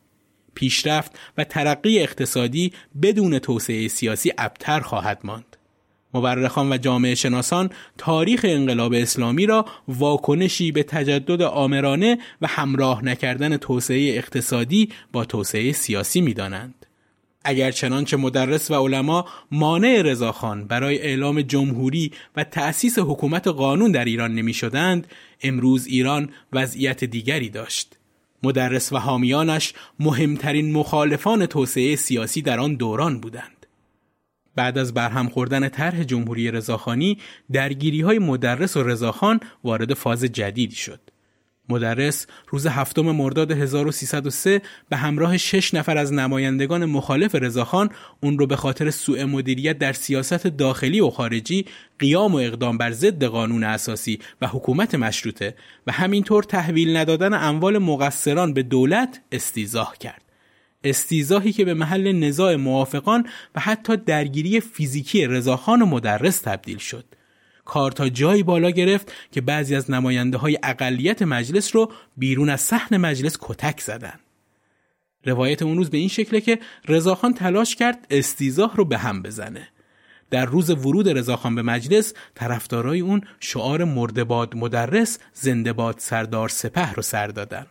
پیشرفت و ترقی اقتصادی بدون توسعه سیاسی ابتر خواهد ماند مورخان و جامعه شناسان تاریخ انقلاب اسلامی را واکنشی به تجدد آمرانه و همراه نکردن توسعه اقتصادی با توسعه سیاسی می دانند. اگر چنانچه مدرس و علما مانع رضاخان برای اعلام جمهوری و تأسیس حکومت قانون در ایران نمی شدند، امروز ایران وضعیت دیگری داشت. مدرس و حامیانش مهمترین مخالفان توسعه سیاسی در آن دوران بودند. بعد از برهم خوردن طرح جمهوری رضاخانی درگیری های مدرس و رضاخان وارد فاز جدیدی شد. مدرس روز هفتم مرداد 1303 به همراه شش نفر از نمایندگان مخالف رضاخان اون رو به خاطر سوء مدیریت در سیاست داخلی و خارجی قیام و اقدام بر ضد قانون اساسی و حکومت مشروطه و همینطور تحویل ندادن اموال مقصران به دولت استیزاه کرد. استیزاهی که به محل نزاع موافقان و حتی درگیری فیزیکی رضاخان و مدرس تبدیل شد. کار تا جایی بالا گرفت که بعضی از نماینده های اقلیت مجلس رو بیرون از صحن مجلس کتک زدن. روایت اون روز به این شکله که رضاخان تلاش کرد استیزاه رو به هم بزنه. در روز ورود رضاخان به مجلس طرفدارای اون شعار مردباد مدرس زندهباد سردار سپه رو سر دادن.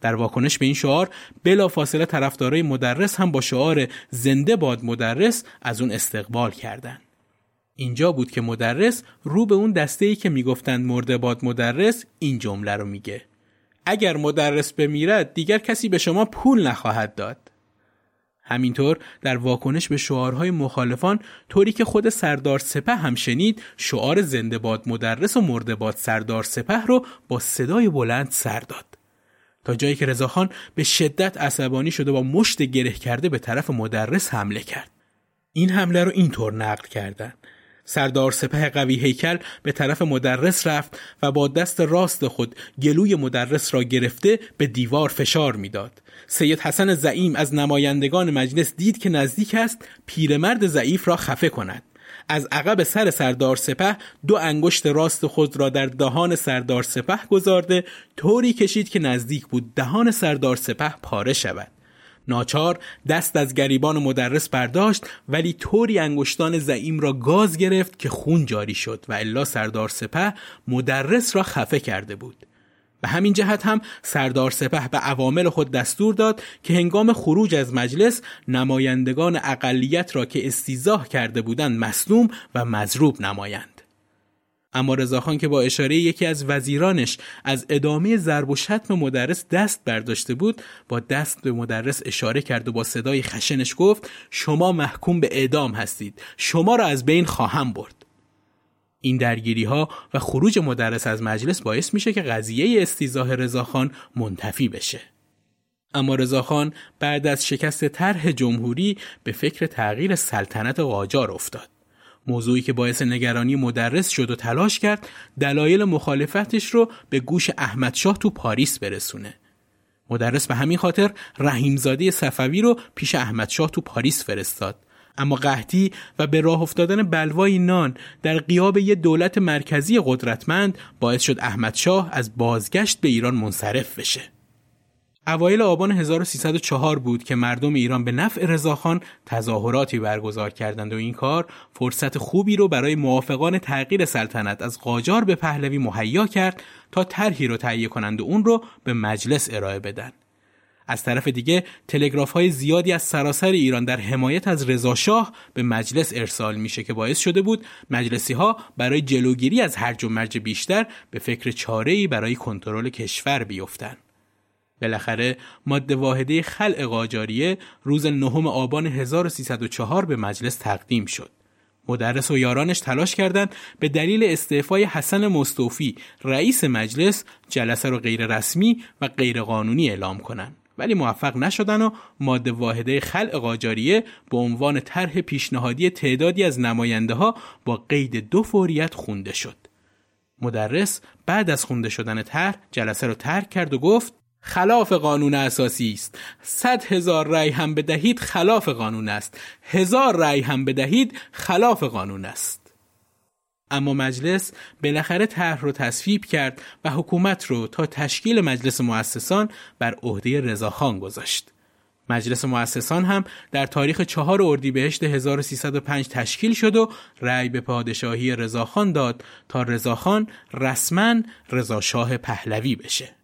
در واکنش به این شعار بلافاصله طرفدارای مدرس هم با شعار زنده باد مدرس از اون استقبال کردند. اینجا بود که مدرس رو به اون دسته ای که می‌گفتند مرده باد مدرس این جمله رو میگه. اگر مدرس بمیرد دیگر کسی به شما پول نخواهد داد. همینطور در واکنش به شعارهای مخالفان طوری که خود سردار سپه هم شنید شعار زنده باد مدرس و مرده باد سردار سپه رو با صدای بلند سر داد. تا جایی که رضاخان به شدت عصبانی شده و مشت گره کرده به طرف مدرس حمله کرد. این حمله رو اینطور نقل کردند سردار سپه قوی هیکل به طرف مدرس رفت و با دست راست خود گلوی مدرس را گرفته به دیوار فشار می‌داد. سید حسن زعیم از نمایندگان مجلس دید که نزدیک است پیرمرد ضعیف را خفه کند. از عقب سر سردار سپه دو انگشت راست خود را در دهان سردار سپه گذارده طوری کشید که نزدیک بود دهان سردار سپه پاره شود. ناچار دست از گریبان مدرس برداشت ولی طوری انگشتان زعیم را گاز گرفت که خون جاری شد و الا سردار سپه مدرس را خفه کرده بود. به همین جهت هم سردار سپه به عوامل خود دستور داد که هنگام خروج از مجلس نمایندگان اقلیت را که استیزاه کرده بودند مصدوم و مضروب نمایند. اما رضاخان که با اشاره یکی از وزیرانش از ادامه ضرب و شتم مدرس دست برداشته بود با دست به مدرس اشاره کرد و با صدای خشنش گفت شما محکوم به اعدام هستید. شما را از بین خواهم برد. این درگیری ها و خروج مدرس از مجلس باعث میشه که قضیه استیزاه رضاخان منتفی بشه. اما رضاخان بعد از شکست طرح جمهوری به فکر تغییر سلطنت قاجار افتاد. موضوعی که باعث نگرانی مدرس شد و تلاش کرد دلایل مخالفتش رو به گوش احمدشاه تو پاریس برسونه. مدرس به همین خاطر رحیمزاده صفوی رو پیش احمدشاه تو پاریس فرستاد. اما قحطی و به راه افتادن بلوای نان در قیاب یک دولت مرکزی قدرتمند باعث شد احمدشاه از بازگشت به ایران منصرف بشه. اوایل آبان 1304 بود که مردم ایران به نفع رضاخان تظاهراتی برگزار کردند و این کار فرصت خوبی رو برای موافقان تغییر سلطنت از قاجار به پهلوی مهیا کرد تا طرحی رو تهیه کنند و اون رو به مجلس ارائه بدن. از طرف دیگه تلگراف های زیادی از سراسر ایران در حمایت از رضاشاه به مجلس ارسال میشه که باعث شده بود مجلسی ها برای جلوگیری از هرج و مرج بیشتر به فکر چاره‌ای برای کنترل کشور بیفتند. بالاخره ماده واحده خلع قاجاریه روز نهم آبان 1304 به مجلس تقدیم شد. مدرس و یارانش تلاش کردند به دلیل استعفای حسن مستوفی رئیس مجلس جلسه رو غیر رسمی و غیر قانونی اعلام کنند. ولی موفق نشدن و ماده واحده خلع قاجاریه به عنوان طرح پیشنهادی تعدادی از نماینده ها با قید دو فوریت خونده شد. مدرس بعد از خونده شدن طرح جلسه رو ترک کرد و گفت خلاف قانون اساسی است. صد هزار رأی هم بدهید خلاف قانون است. هزار رأی هم بدهید خلاف قانون است. اما مجلس بالاخره طرح رو تصویب کرد و حکومت رو تا تشکیل مجلس مؤسسان بر عهده رضاخان گذاشت. مجلس مؤسسان هم در تاریخ چهار اردیبهشت 1305 تشکیل شد و رأی به پادشاهی رضاخان داد تا رضاخان رسما رضاشاه پهلوی بشه.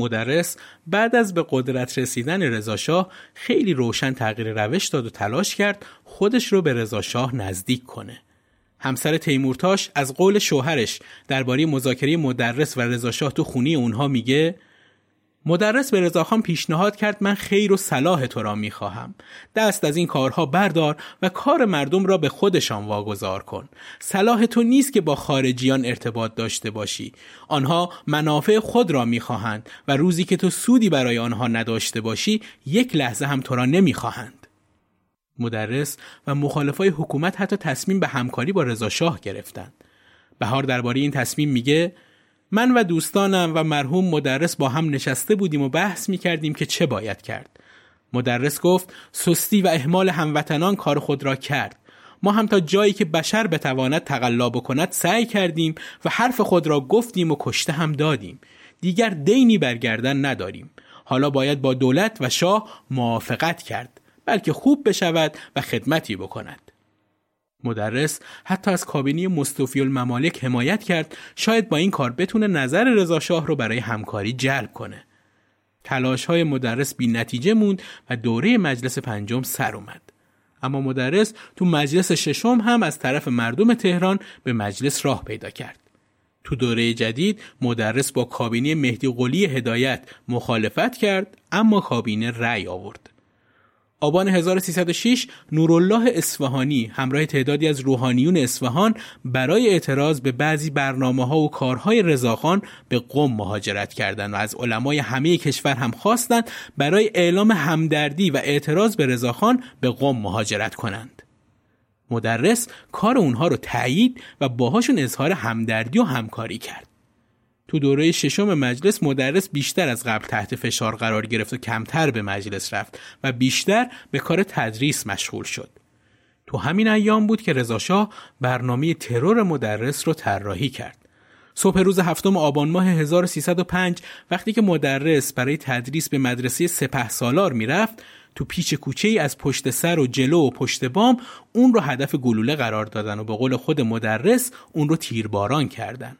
مدرس بعد از به قدرت رسیدن رضاشاه خیلی روشن تغییر روش داد و تلاش کرد خودش رو به رضاشاه نزدیک کنه. همسر تیمورتاش از قول شوهرش درباره مذاکره مدرس و رضاشاه تو خونی اونها میگه مدرس به رضاخان پیشنهاد کرد من خیر و صلاح تو را می‌خواهم. دست از این کارها بردار و کار مردم را به خودشان واگذار کن. صلاح تو نیست که با خارجیان ارتباط داشته باشی. آنها منافع خود را می‌خواهند و روزی که تو سودی برای آنها نداشته باشی یک لحظه هم تو را نمی‌خواهند. مدرس و مخالفای حکومت حتی تصمیم به همکاری با رضا شاه گرفتند. بهار درباره این تصمیم میگه من و دوستانم و مرحوم مدرس با هم نشسته بودیم و بحث می کردیم که چه باید کرد. مدرس گفت سستی و احمال هموطنان کار خود را کرد. ما هم تا جایی که بشر بتواند تقلا بکند سعی کردیم و حرف خود را گفتیم و کشته هم دادیم. دیگر دینی برگردن نداریم. حالا باید با دولت و شاه موافقت کرد. بلکه خوب بشود و خدمتی بکند. مدرس حتی از کابینی مستوفی الممالک حمایت کرد شاید با این کار بتونه نظر رضا شاه رو برای همکاری جلب کنه. تلاش های مدرس بی نتیجه موند و دوره مجلس پنجم سر اومد. اما مدرس تو مجلس ششم هم از طرف مردم تهران به مجلس راه پیدا کرد. تو دوره جدید مدرس با کابینه مهدی قلی هدایت مخالفت کرد اما کابینه رأی آورد. آبان 1306 نورالله اصفهانی همراه تعدادی از روحانیون اصفهان برای اعتراض به بعضی برنامه ها و کارهای رضاخان به قم مهاجرت کردند و از علمای همه کشور هم خواستند برای اعلام همدردی و اعتراض به رضاخان به قم مهاجرت کنند. مدرس کار اونها رو تایید و باهاشون اظهار همدردی و همکاری کرد. تو دوره ششم مجلس مدرس بیشتر از قبل تحت فشار قرار گرفت و کمتر به مجلس رفت و بیشتر به کار تدریس مشغول شد. تو همین ایام بود که رضاشاه برنامه ترور مدرس رو طراحی کرد. صبح روز هفتم آبان ماه 1305 وقتی که مدرس برای تدریس به مدرسه سپه سالار می‌رفت تو پیچ کوچه ای از پشت سر و جلو و پشت بام اون رو هدف گلوله قرار دادن و به قول خود مدرس اون رو تیرباران کردن.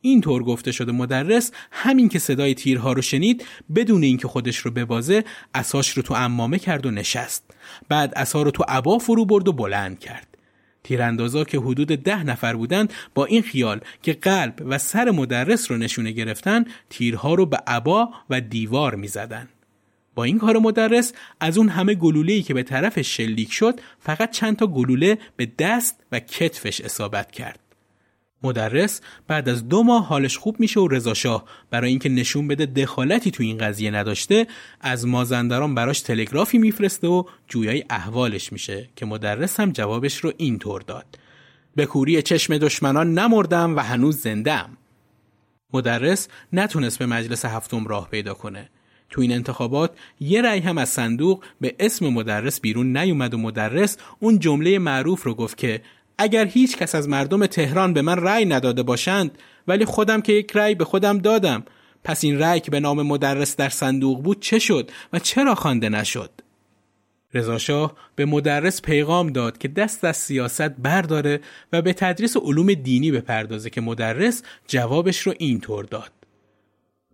اینطور گفته شده مدرس همین که صدای تیرها رو شنید بدون اینکه خودش رو ببازه اساش رو تو امامه کرد و نشست بعد اسا رو تو عبا فرو برد و بلند کرد تیراندازا که حدود ده نفر بودند با این خیال که قلب و سر مدرس رو نشونه گرفتن تیرها رو به عبا و دیوار می زدن. با این کار مدرس از اون همه گلوله‌ای که به طرف شلیک شد فقط چند تا گلوله به دست و کتفش اصابت کرد. مدرس بعد از دو ماه حالش خوب میشه و رضا برای اینکه نشون بده دخالتی تو این قضیه نداشته از مازندران براش تلگرافی میفرسته و جویای احوالش میشه که مدرس هم جوابش رو اینطور داد. به کوری چشم دشمنان نمردم و هنوز زندم مدرس نتونست به مجلس هفتم راه پیدا کنه. تو این انتخابات یه رأی هم از صندوق به اسم مدرس بیرون نیومد و مدرس اون جمله معروف رو گفت که اگر هیچ کس از مردم تهران به من رأی نداده باشند ولی خودم که یک رأی به خودم دادم پس این رأی که به نام مدرس در صندوق بود چه شد و چرا خوانده نشد؟ رضاشاه به مدرس پیغام داد که دست از سیاست برداره و به تدریس علوم دینی بپردازه که مدرس جوابش رو اینطور داد.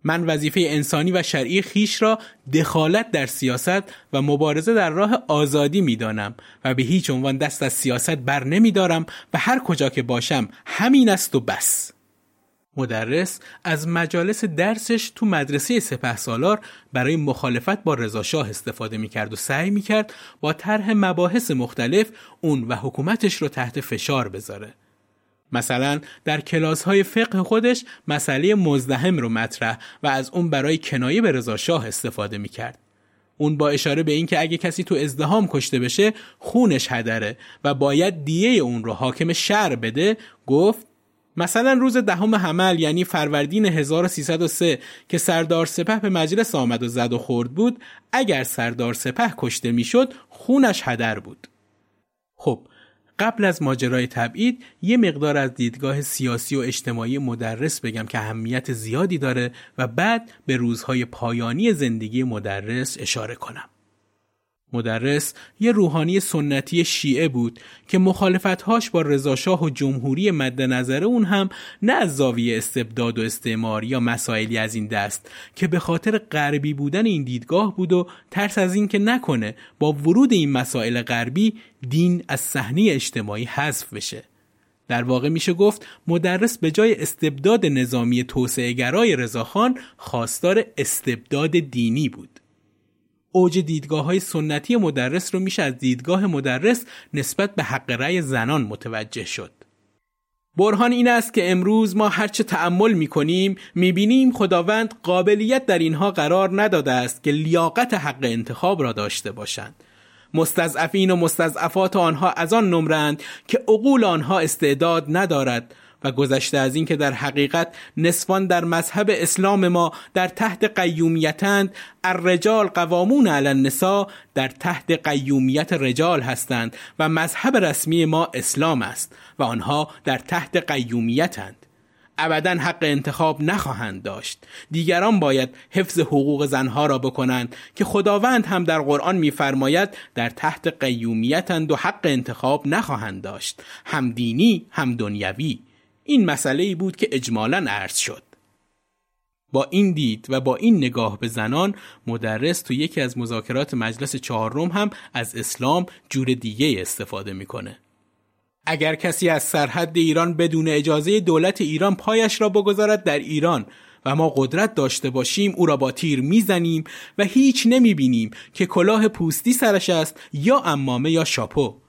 من وظیفه انسانی و شرعی خیش را دخالت در سیاست و مبارزه در راه آزادی می‌دانم و به هیچ عنوان دست از سیاست بر نمیدارم و هر کجا که باشم همین است و بس مدرس از مجالس درسش تو مدرسه سپه سالار برای مخالفت با رضاشاه استفاده می‌کرد و سعی می‌کرد با طرح مباحث مختلف اون و حکومتش رو تحت فشار بذاره. مثلا در کلاس های فقه خودش مسئله مزدهم رو مطرح و از اون برای کنایه به رضاشاه استفاده می‌کرد. اون با اشاره به اینکه اگه کسی تو ازدهام کشته بشه خونش هدره و باید دیه اون رو حاکم شهر بده گفت مثلا روز دهم حمل یعنی فروردین 1303 که سردار سپه به مجلس آمد و زد و خورد بود اگر سردار سپه کشته می‌شد خونش هدر بود خب قبل از ماجرای تبعید یه مقدار از دیدگاه سیاسی و اجتماعی مدرس بگم که اهمیت زیادی داره و بعد به روزهای پایانی زندگی مدرس اشاره کنم. مدرس یه روحانی سنتی شیعه بود که مخالفتهاش با رضاشاه و جمهوری مد نظر اون هم نه از زاویه استبداد و استعمار یا مسائلی از این دست که به خاطر غربی بودن این دیدگاه بود و ترس از این که نکنه با ورود این مسائل غربی دین از صحنه اجتماعی حذف بشه. در واقع میشه گفت مدرس به جای استبداد نظامی توسعه گرای رضاخان خواستار استبداد دینی بود. اوج دیدگاه های سنتی مدرس رو میشه از دیدگاه مدرس نسبت به حق رأی زنان متوجه شد. برهان این است که امروز ما هرچه تعمل می کنیم می بینیم خداوند قابلیت در اینها قرار نداده است که لیاقت حق انتخاب را داشته باشند. مستضعفین و مستضعفات آنها از آن نمرند که عقول آنها استعداد ندارد و گذشته از این که در حقیقت نسوان در مذهب اسلام ما در تحت قیومیتند الرجال قوامون علی النساء در تحت قیومیت رجال هستند و مذهب رسمی ما اسلام است و آنها در تحت قیومیتند. ابدا حق انتخاب نخواهند داشت. دیگران باید حفظ حقوق زنها را بکنند که خداوند هم در قرآن میفرماید در تحت قیومیتند و حق انتخاب نخواهند داشت. هم دینی هم دنیوی. این مسئله ای بود که اجمالا عرض شد. با این دید و با این نگاه به زنان مدرس تو یکی از مذاکرات مجلس چهارم هم از اسلام جور دیگه استفاده می‌کنه. اگر کسی از سرحد ایران بدون اجازه دولت ایران پایش را بگذارد در ایران و ما قدرت داشته باشیم او را با تیر می‌زنیم و هیچ نمی‌بینیم که کلاه پوستی سرش است یا امامه یا شاپو.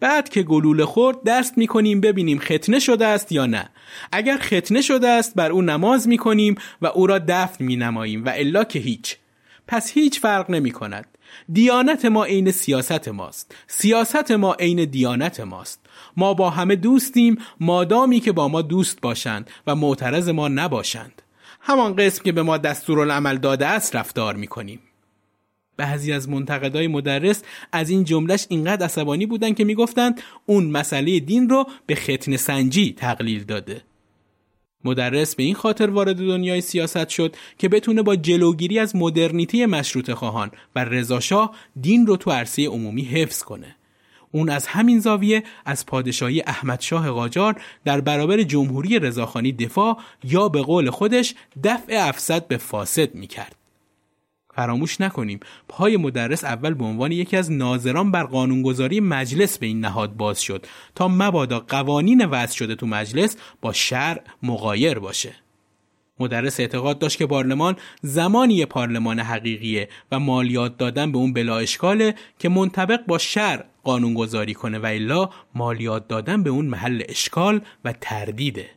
بعد که گلوله خورد دست می‌کنیم ببینیم ختنه شده است یا نه. اگر ختنه شده است بر او نماز می‌کنیم و او را دفن مینماییم و الا که هیچ. پس هیچ فرق نمی کند دیانت ما عین سیاست ماست. سیاست ما عین دیانت ماست. ما با همه دوستیم مادامی که با ما دوست باشند و معترض ما نباشند. همان قسم که به ما دستورالعمل داده است رفتار می‌کنیم. بعضی از منتقدای مدرس از این جملهش اینقدر عصبانی بودن که می‌گفتند اون مسئله دین رو به ختن سنجی تقلیل داده. مدرس به این خاطر وارد دنیای سیاست شد که بتونه با جلوگیری از مدرنیته مشروط خواهان و رضاشاه دین رو تو عرصه عمومی حفظ کنه. اون از همین زاویه از پادشاهی احمدشاه قاجار در برابر جمهوری رضاخانی دفاع یا به قول خودش دفع افسد به فاسد می‌کرد. فراموش نکنیم. پای مدرس اول به عنوان یکی از ناظران بر قانونگذاری مجلس به این نهاد باز شد. تا مبادا قوانین وضع شده تو مجلس با شرع مقایر باشه. مدرس اعتقاد داشت که پارلمان زمانی پارلمان حقیقیه و مالیات دادن به اون بلا اشکاله که منطبق با شرع قانونگذاری کنه و الا مالیات دادن به اون محل اشکال و تردیده.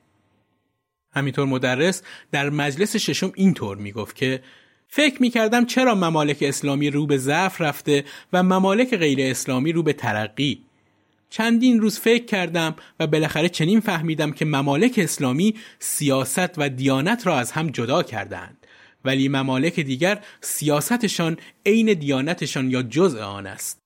همینطور مدرس در مجلس ششم اینطور می‌گفت که فکر می‌کردم چرا ممالک اسلامی رو به ضعف رفته و ممالک غیر اسلامی رو به ترقی. چندین روز فکر کردم و بالاخره چنین فهمیدم که ممالک اسلامی سیاست و دیانت را از هم جدا کردند. ولی ممالک دیگر سیاستشان عین دیانتشان یا جزء آن است.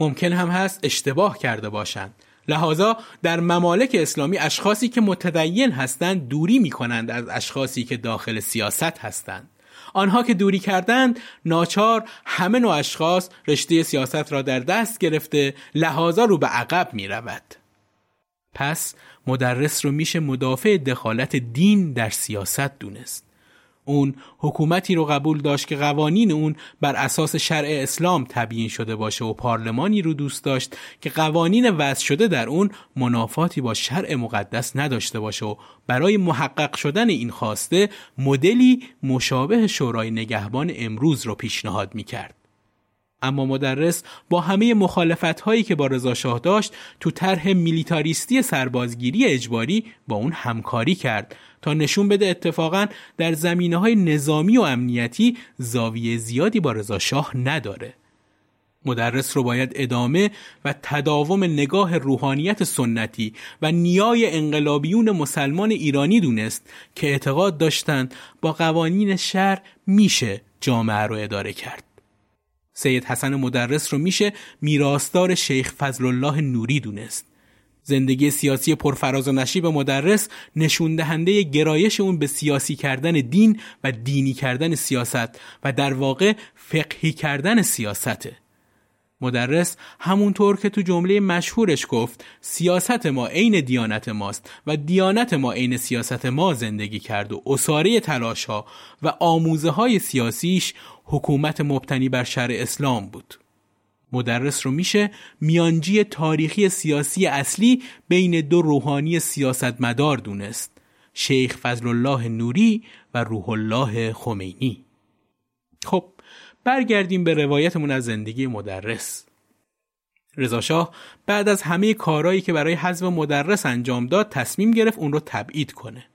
ممکن هم هست اشتباه کرده باشند. لحاظا در ممالک اسلامی اشخاصی که متدین هستند دوری می کنند از اشخاصی که داخل سیاست هستند. آنها که دوری کردند ناچار همه نوع اشخاص رشته سیاست را در دست گرفته لحاظا رو به عقب می رود. پس مدرس رو میشه مدافع دخالت دین در سیاست دونست. اون حکومتی رو قبول داشت که قوانین اون بر اساس شرع اسلام تبیین شده باشه و پارلمانی رو دوست داشت که قوانین وضع شده در اون منافاتی با شرع مقدس نداشته باشه و برای محقق شدن این خواسته مدلی مشابه شورای نگهبان امروز رو پیشنهاد می‌کرد. اما مدرس با همه مخالفت هایی که با رضا شاه داشت تو طرح میلیتاریستی سربازگیری اجباری با اون همکاری کرد تا نشون بده اتفاقا در زمینه های نظامی و امنیتی زاویه زیادی با رضا شاه نداره مدرس رو باید ادامه و تداوم نگاه روحانیت سنتی و نیای انقلابیون مسلمان ایرانی دونست که اعتقاد داشتند با قوانین شهر میشه جامعه رو اداره کرد. سید حسن مدرس رو میشه میراستار شیخ فضل الله نوری دونست. زندگی سیاسی پرفراز و نشیب مدرس نشون دهنده گرایش اون به سیاسی کردن دین و دینی کردن سیاست و در واقع فقهی کردن سیاسته. مدرس همونطور که تو جمله مشهورش گفت سیاست ما عین دیانت ماست و دیانت ما عین سیاست ما زندگی کرد و اساره تلاش ها و آموزه های سیاسیش حکومت مبتنی بر شرع اسلام بود. مدرس رو میشه میانجی تاریخی سیاسی اصلی بین دو روحانی سیاستمدار دونست شیخ فضل الله نوری و روح الله خمینی. خب برگردیم به روایتمون از زندگی مدرس. رضاشاه بعد از همه کارهایی که برای حذف مدرس انجام داد تصمیم گرفت اون رو تبعید کنه.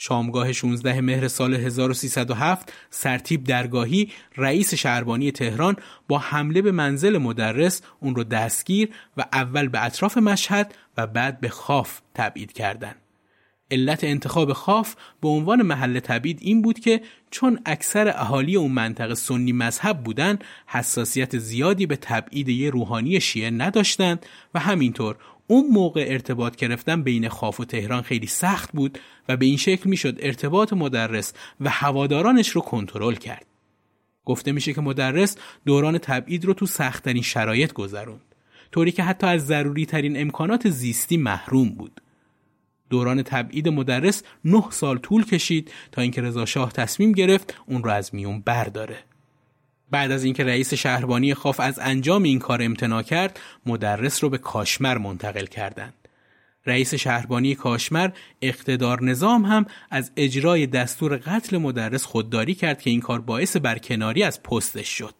شامگاه 16 مهر سال 1307 سرتیب درگاهی رئیس شهربانی تهران با حمله به منزل مدرس اون رو دستگیر و اول به اطراف مشهد و بعد به خاف تبعید کردند. علت انتخاب خاف به عنوان محل تبعید این بود که چون اکثر اهالی اون منطقه سنی مذهب بودند حساسیت زیادی به تبعید یه روحانی شیعه نداشتند و همینطور اون موقع ارتباط گرفتن بین خاف و تهران خیلی سخت بود و به این شکل می‌شد ارتباط مدرس و هوادارانش رو کنترل کرد. گفته میشه که مدرس دوران تبعید رو تو سختترین شرایط گذروند. طوری که حتی از ضروری ترین امکانات زیستی محروم بود. دوران تبعید مدرس نه سال طول کشید تا اینکه رضا شاه تصمیم گرفت اون رو از میون برداره. بعد از اینکه رئیس شهربانی خاف از انجام این کار امتناع کرد مدرس رو به کاشمر منتقل کردند رئیس شهربانی کاشمر اقتدار نظام هم از اجرای دستور قتل مدرس خودداری کرد که این کار باعث برکناری از پستش شد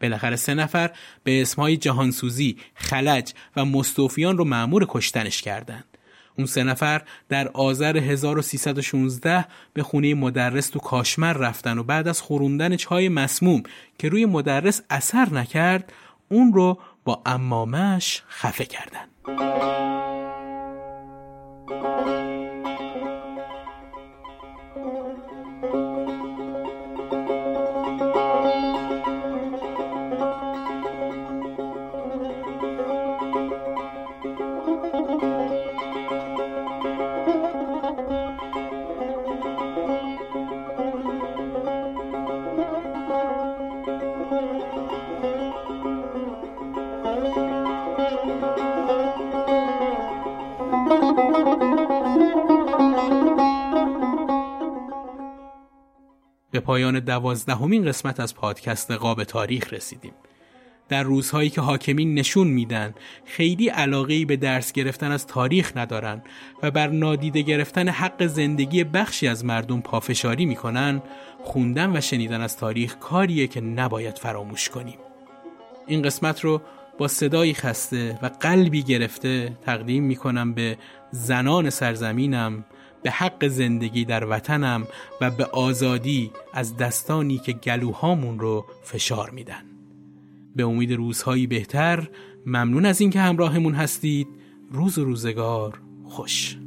بالاخره سه نفر به اسمهای جهانسوزی، خلج و مستوفیان رو معمور کشتنش کردند. اون سه نفر در آذر 1316 به خونه مدرس تو کاشمر رفتن و بعد از خوروندن چای مسموم که روی مدرس اثر نکرد اون رو با امامش خفه کردن. به پایان دوازدهمین قسمت از پادکست قاب تاریخ رسیدیم. در روزهایی که حاکمین نشون میدن خیلی علاقه به درس گرفتن از تاریخ ندارن و بر نادیده گرفتن حق زندگی بخشی از مردم پافشاری می‌کنن خوندن و شنیدن از تاریخ کاریه که نباید فراموش کنیم این قسمت رو با صدایی خسته و قلبی گرفته تقدیم می‌کنم به زنان سرزمینم به حق زندگی در وطنم و به آزادی از دستانی که گلوهامون رو فشار میدن. به امید روزهایی بهتر ممنون از اینکه همراهمون هستید. روز و روزگار خوش.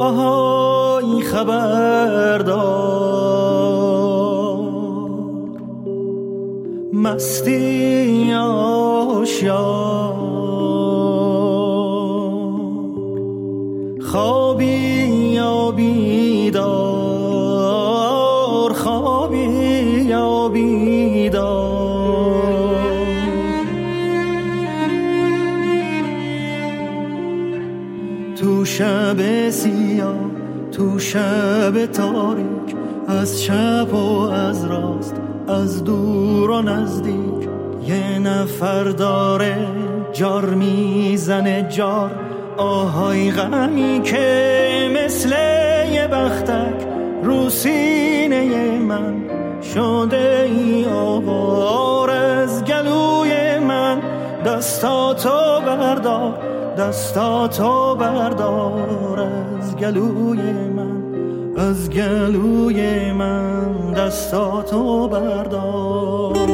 آهای خبردار. مستی آشیار. تو شب تاریک از چپ و از راست از دور و نزدیک. یه نفر داره جار می‌زنه جار آهای غمی که مثل یه بختک رو سینه من. شده ای آوار از گلوی من دستاتو بردار. دستاتو بردار از گلوی من از گلوی من. دستاتو بردار.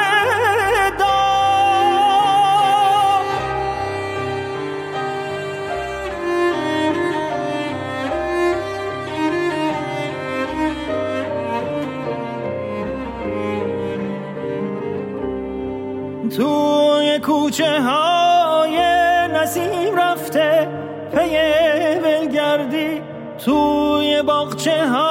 کوچه های نسیم رفته پی ولگردی توی باغچه ها.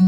Mm-hmm.